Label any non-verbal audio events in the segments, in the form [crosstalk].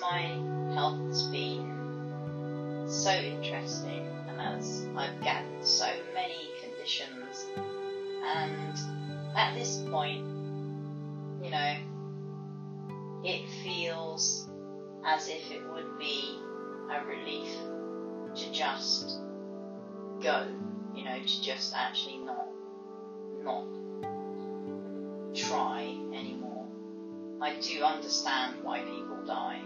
my health has been so interesting, and as I've gathered so many conditions, and at this point, you know, it feels as if it would be a relief to just go, you know, to just actually not, not try anymore. I do understand why people die.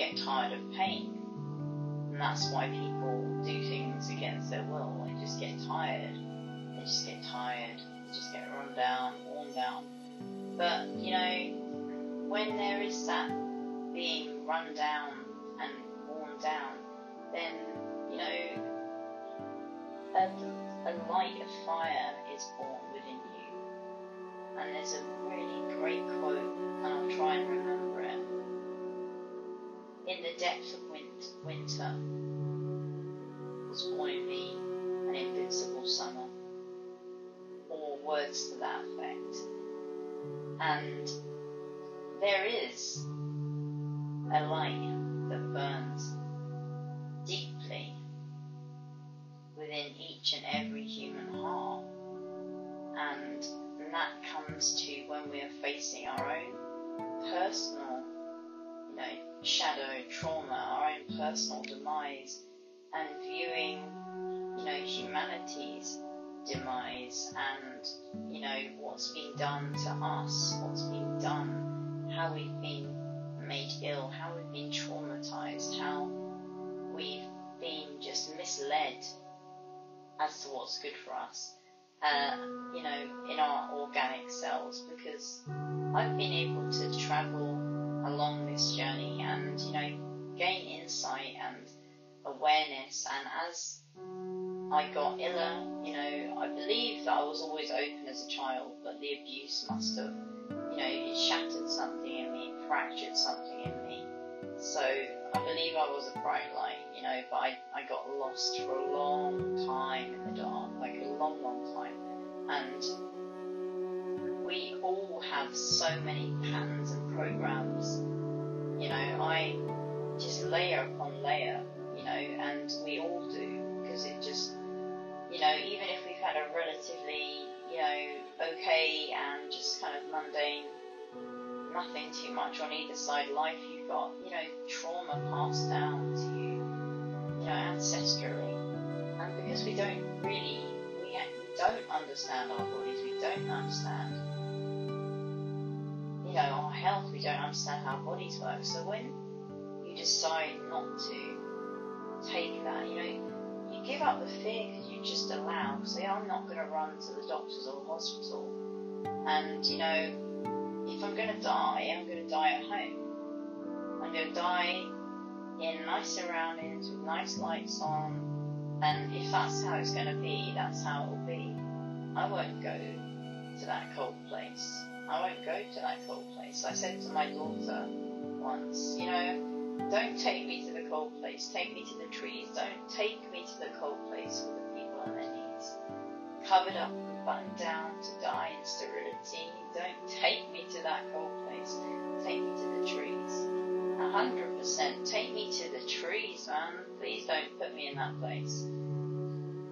Get tired of pain, and that's why people do things against their will. They just get tired. They just get tired. They just get run down, worn down. But you know, when there is that being run down and worn down, then you know, a, a light of fire is born within you. And there's a really great quote, and I'll try and remember it. In the depth of winter was born in me an invincible summer, or words to that effect. And there is a light that burns deeply within each and every human heart. And that comes to when we are facing our own personal, know, shadow trauma, our own personal demise, and viewing, you know, humanity's demise and, you know, what's been done to us, what's been done, how we've been made ill, how we've been traumatized, how we've been just misled as to what's good for us, uh, you know, in our organic selves, because I've been able to travel along this journey and, you know, gain insight and awareness, and as I got iller, you know, I believe that I was always open as a child, but the abuse must have, you know, it shattered something in me, fractured something in me. So I believe I was a bright light, you know, but I, I got lost for a long time in the dark, like a long, long time. And we all have so many patterns programs, you know, I just layer upon layer, you know, and we all do, because it just, you know, even if we've had a relatively, you know, okay and just kind of mundane nothing too much on either side life, you've got, you know, trauma passed down to you, you know, ancestrally. And because we don't really, we don't understand our bodies, we don't understand, you know, our health, we don't understand how our bodies work. So when you decide not to take that, you know, you give up the fear because you just allow, say, I'm not going to run to the doctors or the hospital. And, you know, if I'm going to die, I'm going to die at home. I'm going to die in nice surroundings with nice lights on, and if that's how it's going to be, that's how it will be. I won't go to that cold place. I won't go to that cold place. I said to my daughter once, you know, don't take me to the cold place, take me to the trees, don't take me to the cold place with the people on their knees, covered up and buttoned down to die in sterility. Don't take me to that cold place, take me to the trees. A hundred percent, take me to the trees, man. Please don't put me in that place.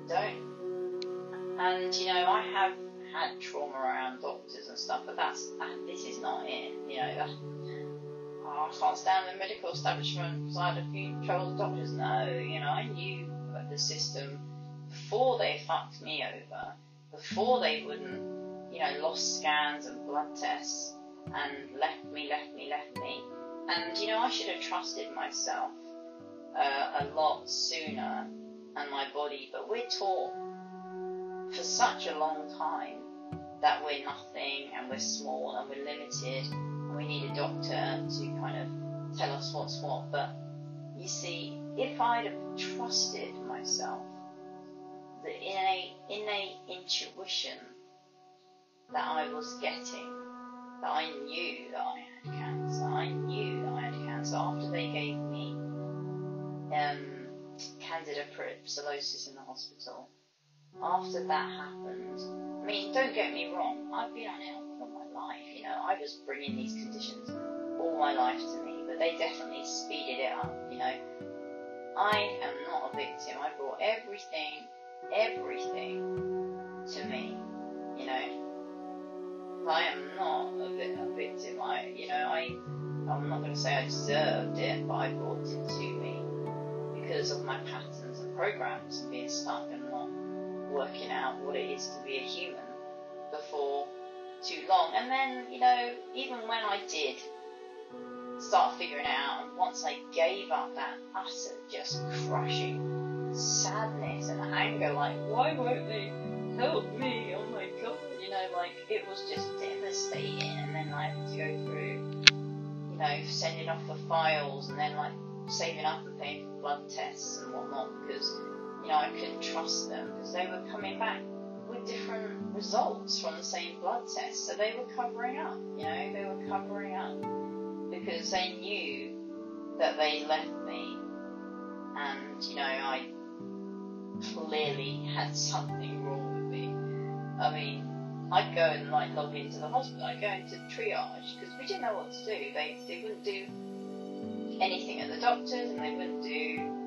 Don't. And you know, I have had trauma around doctors and stuff, but that's that, this is not it. You know, that, oh, I can't stand the medical establishment because I had a few trouble with doctors. No, you know, I knew the system before they fucked me over, before they wouldn't, you know, lost scans and blood tests and left me, left me, left me. And you know, I should have trusted myself uh, a lot sooner and my body, but we're taught for such a long time that we're nothing and we're small and we're limited and we need a doctor to kind of tell us what's what. But you see, if I'd have trusted myself, the innate, innate intuition that I was getting that I knew that I had cancer. I knew that I had cancer after they gave me um, Candida psillosis in the hospital. After that happened, I mean, don't get me wrong, I've been unhealthy all my life. You know, I was bringing these conditions all my life to me, but they definitely speeded it up. You know, I am not a victim. I brought everything, everything to me. You know, I am not a, victim. I, you know, I, I'm not going to say I deserved it, but I brought it to me because of my patterns and programs and being stuck working out what it is to be a human before too long. And then, you know, even when I did start figuring it out, and once I gave up that utter, just crushing sadness and anger, like, why won't they help me? Oh my god, you know, like, it was just devastating. And then I had to go through, you know, sending off the files and then, like, saving up and paying for blood tests and whatnot because, you know, I couldn't trust them because they were coming back with different results from the same blood test. So they were covering up, you know, they were covering up because they knew that they left me and, you know, I clearly had something wrong with me. I mean, I'd go and like log into the hospital, I'd go into triage because we didn't know what to do. They, they wouldn't do anything at the doctors and they wouldn't do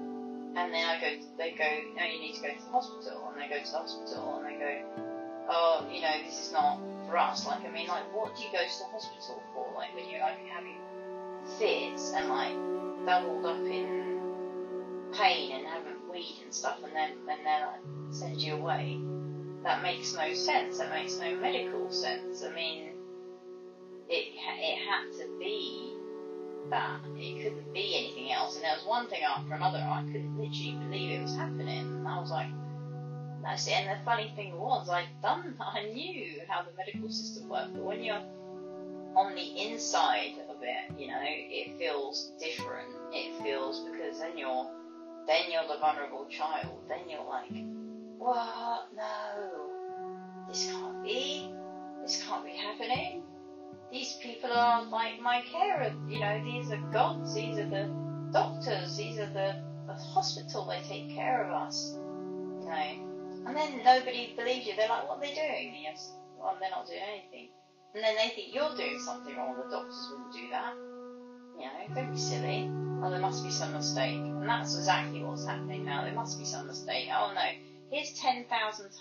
and then I go they go, no you need to go to the hospital and they go to the hospital and they go, Oh, you know, this is not for us. Like I mean like what do you go to the hospital for? Like when you're like having fits and like doubled up in pain and having weed and stuff and then then they like send you away. That makes no sense. That makes no medical sense. I mean, it it had to be that. It couldn't be anything else. And there was one thing after another. I couldn't literally believe it was happening. And I was like, that's it. And the funny thing was, I'd done, I knew how the medical system worked, but when you're on the inside of it, you know, it feels different. It feels because then you're, then you're the vulnerable child. Then you're like, what? No, this can't be. This can't be happening these people are like my carer, you know, these are gods, these are the doctors, these are the, the hospital, they take care of us, you know. And then nobody believes you, they're like, what are they doing? Yes, well, they're not doing anything. And then they think you're doing something wrong, the doctors wouldn't do that. You know, don't be silly. Oh, there must be some mistake. And that's exactly what's happening now. There must be some mistake. Oh no, here's 10,000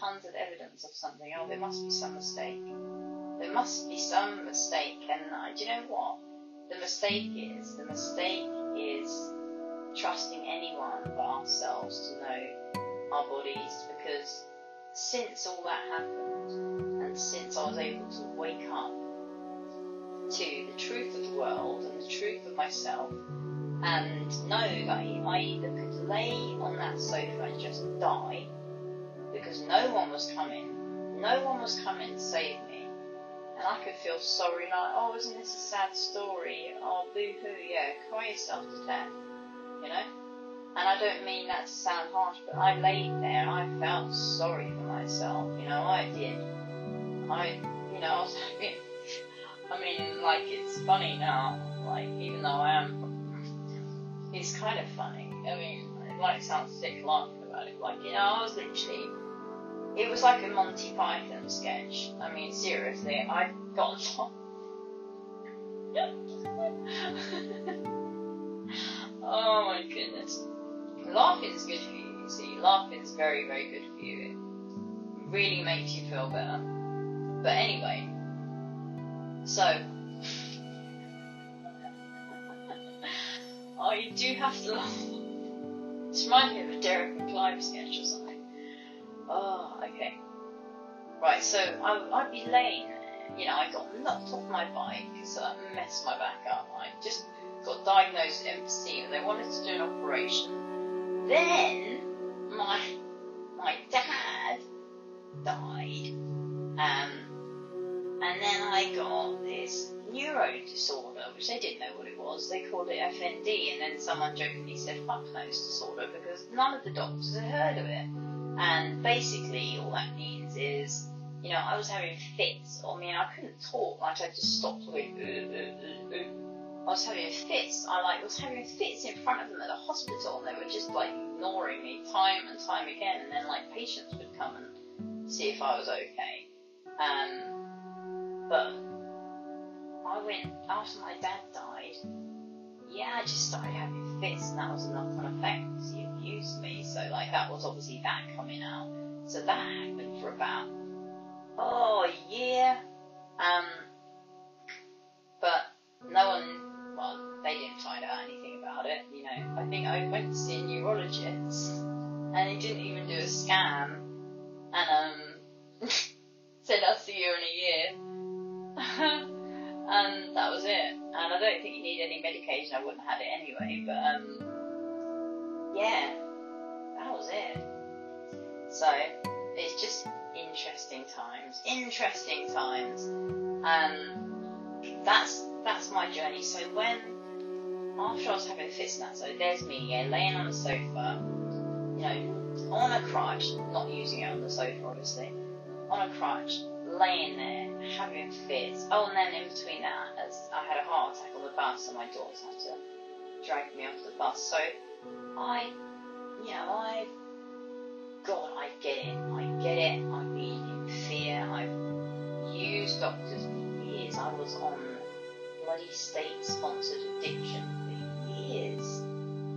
tons of evidence of something. Oh, there must be some mistake. There must be some mistake, and uh, do you know what? The mistake is the mistake is trusting anyone but ourselves to know our bodies because since all that happened and since I was able to wake up to the truth of the world and the truth of myself and know that I either could lay on that sofa and just die because no one was coming, no one was coming to save me and I could feel sorry, like, oh, isn't this a sad story? Oh, boo-hoo, yeah, cry yourself to death, you know? And I don't mean that to sound harsh, but I laid there and I felt sorry for myself, you know, I did. I, you know, [laughs] I was I mean, like, it's funny now, like, even though I am, it's kind of funny. I mean, it might sound sick laughing about it, like, you know, I was literally it was like a Monty Python sketch. I mean, seriously, I got [laughs] lost. oh my goodness. Laughing's good for you, you see. Laughing's very, very good for you. It really makes you feel better. But anyway, so. [laughs] you do have to laugh. This reminds me of a Derek and Clive sketch or something. Oh, okay. Right, so I, I'd be laying there. You know, I got knocked off my bike, so that messed my back up. I just got diagnosed with emphysema. They wanted to do an operation. Then my my dad died, um, and then I got this neuro disorder, which they didn't know what it was. They called it FND, and then someone jokingly said fuck knows disorder because none of the doctors had heard of it. And basically, all that means is you know, I was having fits. I mean, I couldn't talk. Like I just stopped talking. Uh, uh, uh, I was having fits. I like was having fits in front of them at the hospital, and they were just like ignoring me time and time again. And then like patients would come and see if I was okay. Um, but I went after my dad died. Yeah, I just started having fits, and that was a knock-on effect abused me. So like that was obviously that coming out. So that happened for about oh a year. Um, but no one well, they didn't find out anything about it. You know, I think I went to see a neurologist, and he didn't even do a scan, and um, [laughs] said I'll see you in a year, [laughs] and that was it. And I don't think you need any medication. I wouldn't have had it anyway, but um, yeah, that was it. So it's just interesting times, interesting times, and that's that's my journey. So when after I was having fits and that, so there's me, yeah, laying on the sofa, you know, on a crutch, not using it on the sofa obviously, on a crutch, laying there, having fits. Oh, and then in between that, as I had a heart attack on the bus, and my daughter had to drag me off the bus. So I, you know, I, God, I get it, I get it. I've been in fear. I've used doctors for years. I was on bloody state-sponsored addiction for years.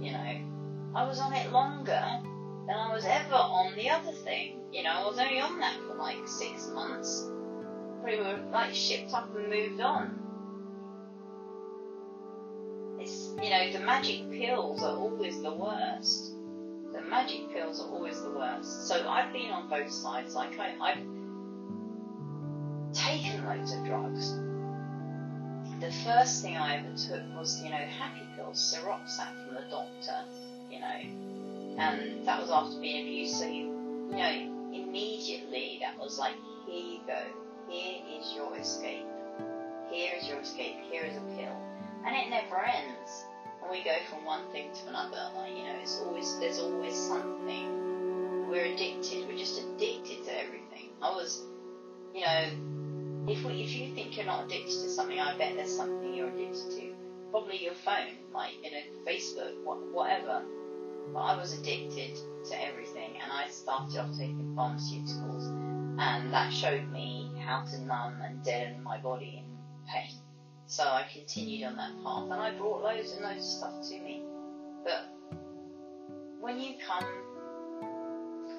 You know, I was on it longer than I was ever on the other thing. You know, I was only on that for like six months. We were like shipped up and moved on. You know the magic pills are always the worst. The magic pills are always the worst. So I've been on both sides. Like I, I've taken loads of drugs the first thing I ever took was, you know, happy pills, Seroxat from the doctor, you know, and that was after being abused. So you, you know, immediately that was like, here you go, here is your escape, here is your escape, here is a pill, and it never ends. We go from one thing to another, like you know, it's always there's always something. We're addicted. We're just addicted to everything. I was, you know if we, if you think you're not addicted to something, I bet there's something you're addicted to. Probably your phone, like you know, Facebook, whatever. But I was addicted to everything, and I started off taking pharmaceuticals, and that showed me how to numb and deaden my body in pain. So I continued on that path, and I brought loads and loads of stuff to me. But when you come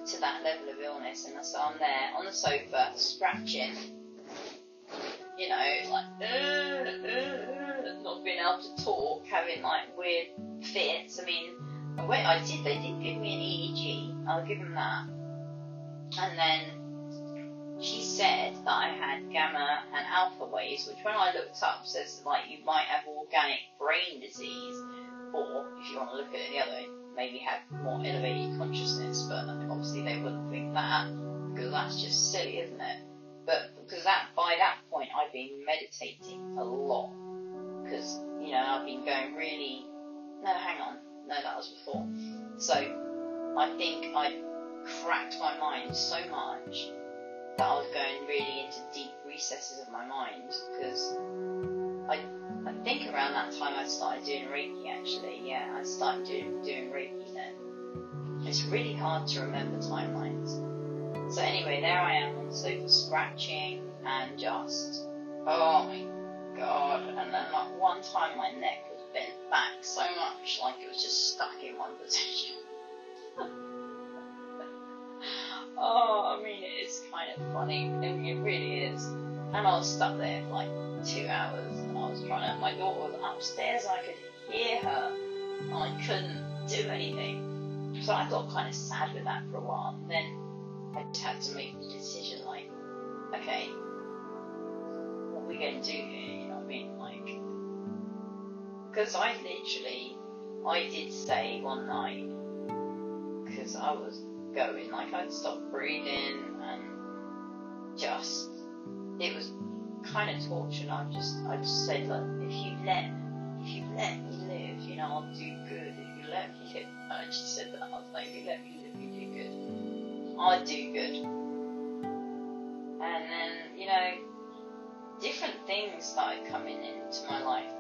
to that level of illness, and so I'm there on the sofa scratching you know, like uh, uh, not being able to talk, having like weird fits. I mean, wait, I did. They did give me an EEG. I'll give them that. And then she said that I had gamma and alpha waves, which when I looked up says like you might have organic brain disease, or if you want to look at it the other way, maybe have more elevated consciousness. But obviously they wouldn't think that because that's just silly, isn't it? But because that by that point I've been meditating a lot because you know I've been going really. No, hang on. No, that was before. So I think I cracked my mind so much that I was going really into deep recesses of my mind because I I think around that time I started doing Reiki actually. Yeah, I started doing doing Reiki then. It's really hard to remember timelines. So anyway, there I am on the sofa scratching and just, oh my god. And then like one time my neck was bent back so much, like it was just stuck in one position. [laughs] oh, I mean, it's kind of funny. I mean, It really is. And I was stuck there for like two hours and I was trying to, my daughter was upstairs and I could hear her and I couldn't do anything. So I got kind of sad with that for a while. And then I had to make the decision like, okay, what are we going to do here? You know what I mean? Like, because I literally, I did stay one night because I was going, like, I'd stop breathing and just, it was kind of torture. And I just, I just said, like if you let, if you let me live, you know, I'll do good. If you let me live, I just said that I was like, you let me live, you do good. I do good. And then, you know, different things started coming into my life.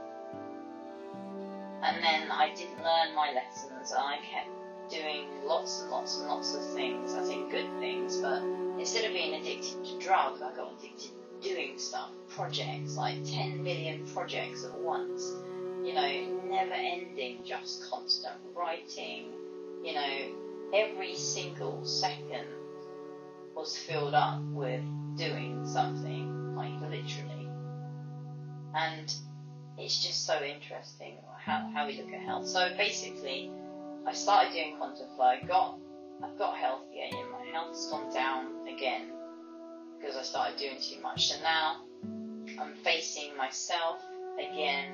And then I didn't learn my lessons and I kept doing lots and lots and lots of things, I think good things, but instead of being addicted to drugs, I got addicted to doing stuff, projects, like 10 million projects at once, you know, never ending, just constant writing, you know, every single second was filled up with doing something, like literally. And it's just so interesting how, how we look at health. So basically, I started doing quantum flow, got I've got healthier and my health's gone down again because I started doing too much. So now I'm facing myself again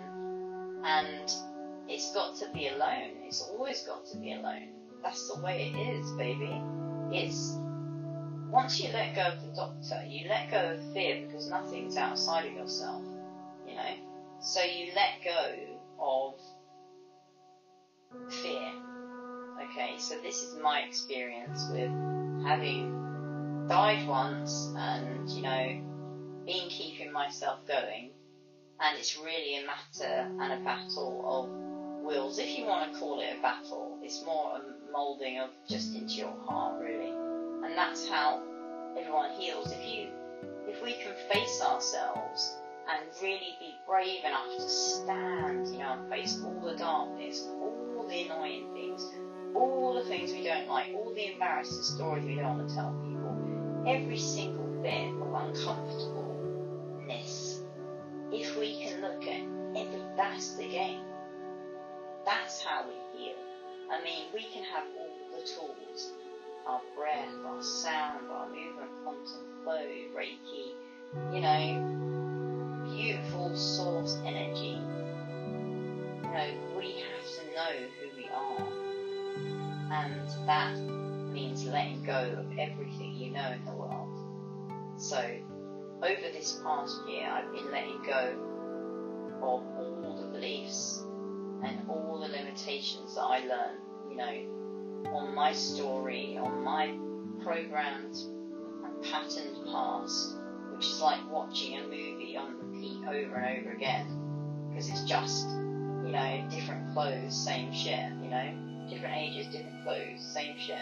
and it's got to be alone. It's always got to be alone. That's the way it is, baby. It's once you let go of the doctor, you let go of fear because nothing's outside of yourself, you know? So you let go of fear. Okay, so this is my experience with having died once and, you know, been keeping myself going. And it's really a matter and a battle of wills, if you want to call it a battle. It's more a moulding of just into your heart, really. And that's how everyone heals. If you, if we can face ourselves and really be brave enough to stand, you know, and face all the darkness, all the annoying things, all the things we don't like, all the embarrassing stories we don't want to tell people, every single bit of uncomfortableness, if we can look at every, that's the game. That's how we heal. I mean, we can have all the tools, our breath, our sound, our movement, quantum flow, Reiki, you know, beautiful source energy. You know, we have to know who we are. And that means letting go of everything you know in the world. So, over this past year, I've been letting go of all the beliefs and all the limitations that I learned, you know, on my story, on my programmed and patterned past, which is like watching a movie on repeat over and over again because it's just, you know, different clothes, same shit, you know, different ages, different clothes, same shit.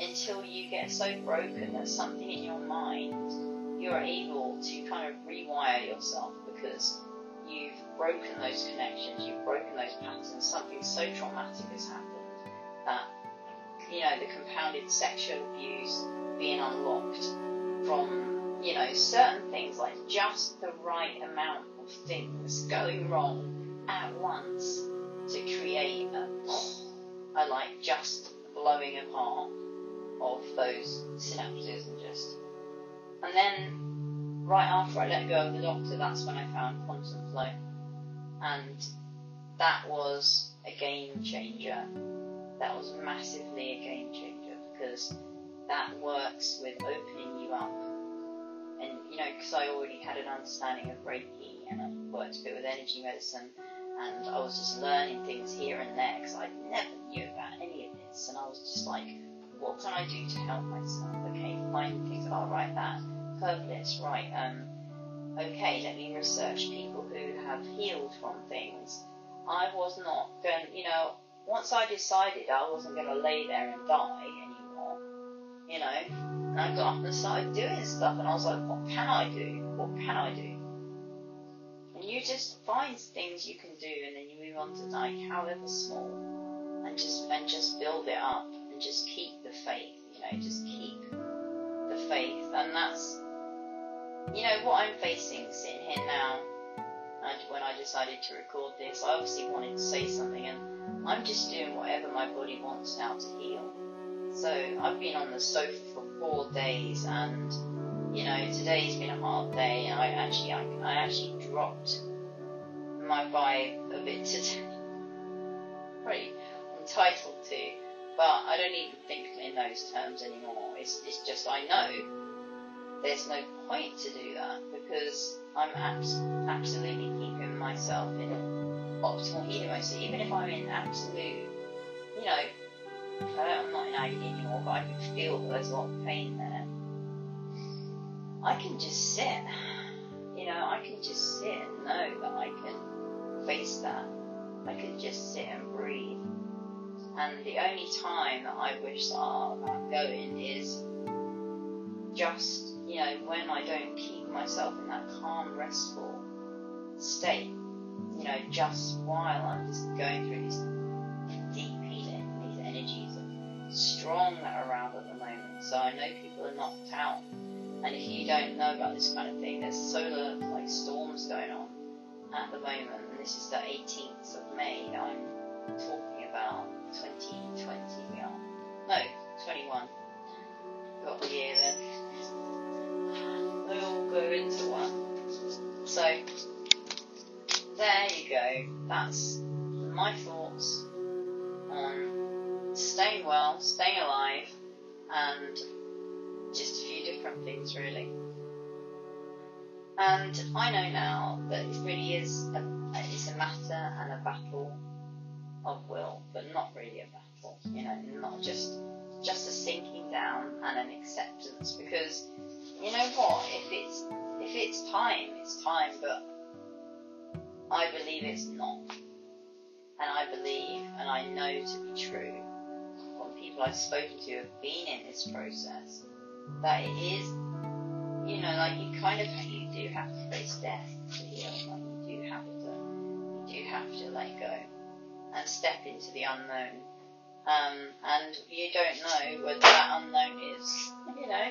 Until you get so broken that something in your mind, you're able to kind of rewire yourself because you've broken those connections, you've broken those patterns, something so traumatic has happened that, you know, the compounded sexual abuse being unlocked from you know, certain things like just the right amount of things going wrong at once to create a, a like just blowing apart of those synapses and just. And then right after I let go of the doctor, that's when I found quantum flow. And that was a game changer. That was massively a game changer because that works with opening you up and you know, because I already had an understanding of Reiki and I worked a bit with energy medicine, and I was just learning things here and there because I never knew about any of this, and I was just like, what can I do to help myself? Okay, find things. Oh, right, that herbalist, right? Um, okay, let me research people who have healed from things. I was not going, you know, once I decided I wasn't going to lay there and die anymore, you know, and I got up and started doing stuff, and I was like, what can I do? What can I do? And you just find things you can do, and then you move on to like however small, and just and just build it up, and just keep the faith. You know, just keep the faith, and that's you know what I'm facing sitting here now. And when I decided to record this, I obviously wanted to say something, and I'm just doing whatever my body wants now to heal. So I've been on the sofa for four days, and you know today's been a hard day. I actually, I, I actually dropped my vibe a bit today. Pretty entitled [laughs] to, but I don't even think in those terms anymore. It's, it's just I know there's no point to do that because I'm abs- absolutely keeping myself in optimal healing. So even if I'm in absolute, you know, I'm not in agony anymore, but I can feel there's a lot of pain there. I can just sit. I can just sit and know that I can face that. I can just sit and breathe. And the only time that I wish that I'm going is just, you know, when I don't keep myself in that calm, restful state. You know, just while I'm just going through these deep healing, these energies are strong around at the moment. So I know people are knocked out. And if you don't know about this kind of thing, there's solar like storms going on at the moment, and this is the 18th of May. I'm talking about 2020 we are. No, 21. Got the year then. All go into one. So, there you go. That's my thoughts on staying well, staying alive, and just a few different things really. And I know now that it really is a, it's a matter and a battle of will, but not really a battle. You know, not just just a sinking down and an acceptance. Because you know what, if it's if it's time, it's time. But I believe it's not, and I believe and I know to be true from people I've spoken to who have been in this process that it is. You know, like you kind of you do have to face death to heal. Like you do have to, you do have to let go and step into the unknown. Um, and you don't know whether that unknown is, you know,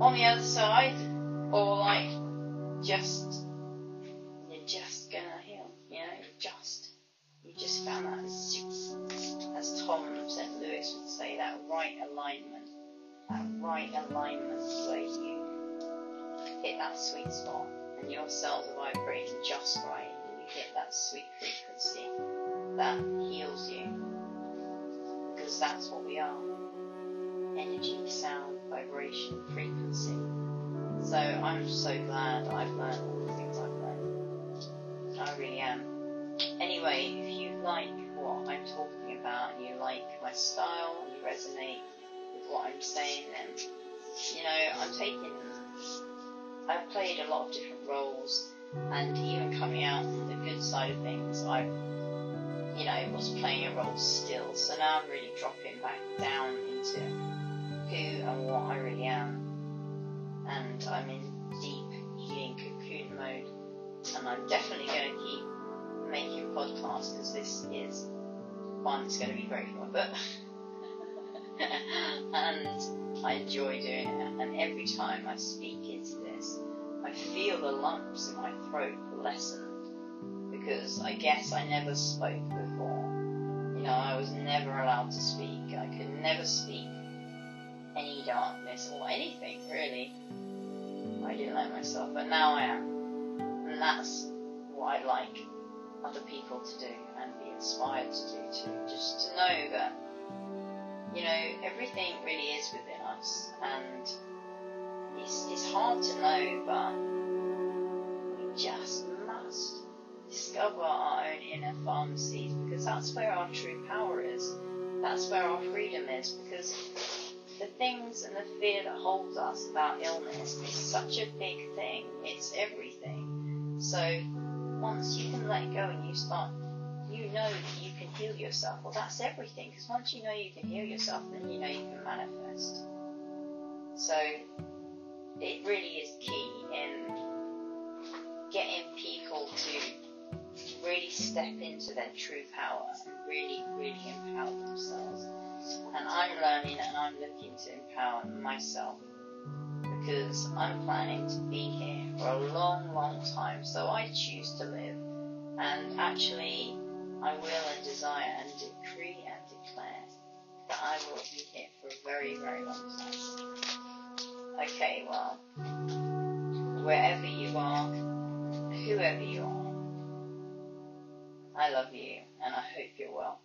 on the other side or like just you're just gonna heal, you know, just you just found that as Tom St. Louis would say, that right alignment, right alignment where you hit that sweet spot and your cells are vibrating just right and you hit that sweet frequency that heals you. Because that's what we are energy, sound, vibration, frequency. So I'm so glad I've learned all the things I've learned. I really am. Anyway, if you like what I'm talking about and you like my style and you resonate with what I'm saying, then, you know, I'm taking, I've played a lot of different roles and even coming out from the good side of things, I, you know, was playing a role still. So now I'm really dropping back down into who and what I really am, and I'm in deep healing cocoon mode, and I'm definitely going to keep making podcasts because this is one that's going to be great for my book. [laughs] and I enjoy doing it, and every time I speak into this, I feel the lumps in my throat lessen because I guess I never spoke before. You know, I was never allowed to speak. I could never speak any darkness or anything really. I didn't like myself, but now I am. And that's what I'd like other people to do and be inspired to do too. Just to know that, you know, everything really is within us and it's, it's hard to know, but we just must discover our own inner pharmacies because that's where our true power is. That's where our freedom is because the things and the fear that holds us about illness is such a big thing. It's everything. So once you can let go and you start, you know that you can heal yourself. Well, that's everything because once you know you can heal yourself, then you know you can manifest. So it really is key in getting people to really step into their true power and really, really empower themselves. And I'm learning and I'm looking to empower myself because I'm planning to be here for a long, long time. So I choose to live. And actually, I will and desire and decree and declare that I will be here for a very, very long time. Okay, well, wherever you are, whoever you are, I love you and I hope you're well.